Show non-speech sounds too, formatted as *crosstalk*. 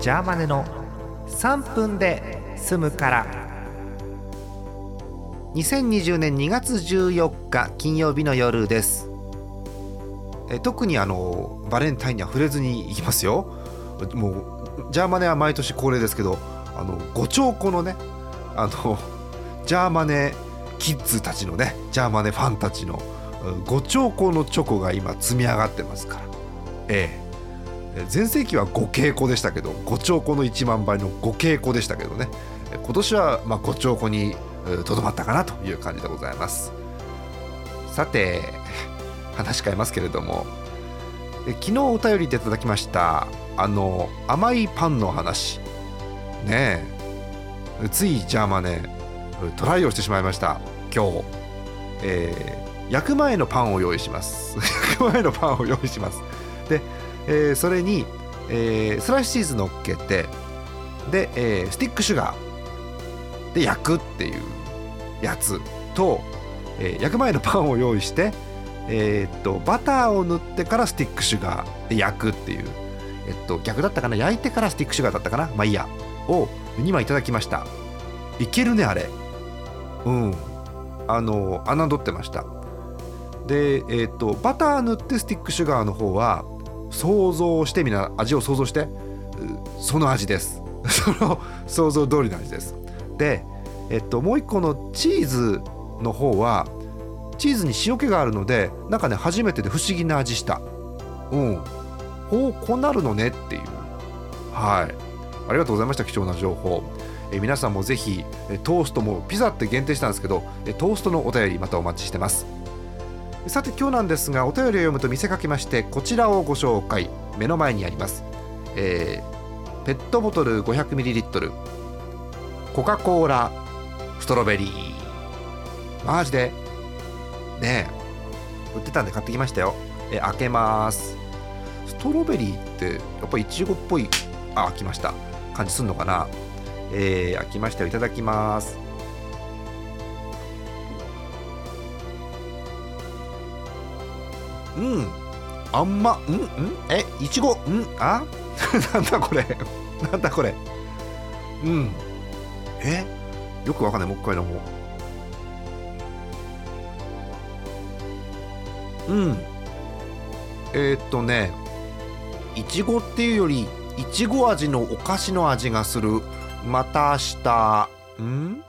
ジャーマネの3分で済むから。2020年2月14日金曜日の夜です。え特にあのバレンタインには触れずにいきますよ。もうジャーマネは毎年恒例ですけどあのご兆個のねあのジャーマネキッズたちのねジャーマネファンたちの5兆個のチョコが今積み上がってますから。ええ。前世紀は5稽古でしたけど5兆個の1万倍の5稽古でしたけどね。今年はまあ5兆個にとどまったかなという感じでございます。さて *laughs* 話変えますけれども。昨日お便りでいただきましたあの甘いパンの話。ねえ。ついジャーマネトライをしてしまいました。今日、えー、焼く前のパンを用意します。*laughs* 焼く前のパンを用意します。で、えー、それに、えー、スライスチーズ乗っけてで、えー、スティックシュガーで焼くっていうやつと、えー、焼く前のパンを用意してえー、っとバターを塗ってからスティックシュガーで焼くっていうえっと逆だったかな？焼いてからスティックシュガーだったかな？まあいいや。を2枚いただきました。いけるねあれ。うん。あの侮ってました。でえ、っとバター塗ってスティックシュガーの方は想像してみな味を想像してその味です。*laughs* その想像通りの味です。でえっともう一個のチーズの方はチーズに塩気があるのでなんかね初めてで不思議な味した。うん。おこうなるのねっていう。はい。ありがとうございました貴重な情報。え皆さんもぜひトーストもピザって限定したんですけどトーストのお便りまたお待ちしてます。さて今日なんですがお便りを読むと見せかけましてこちらをご紹介。目の前にあります、えー、ペットボトル 500ml コカ・コーラストロベリー。マジで。ねえ。売ってたんで買ってきましたよ。え開けます。ストロベリーってやっぱりいちごっぽい。あ開きました。感じすんのかな。えー、開きましたいただきます。うん。あんまうんうん。えいちごうんあ？*laughs* なんだこれ。*laughs* なんだこれ。うん。え？よくわかんないもう一回飲もううん。えー、っとねいちごっていうよりいちご味のお菓子の味がする。また明日。ん？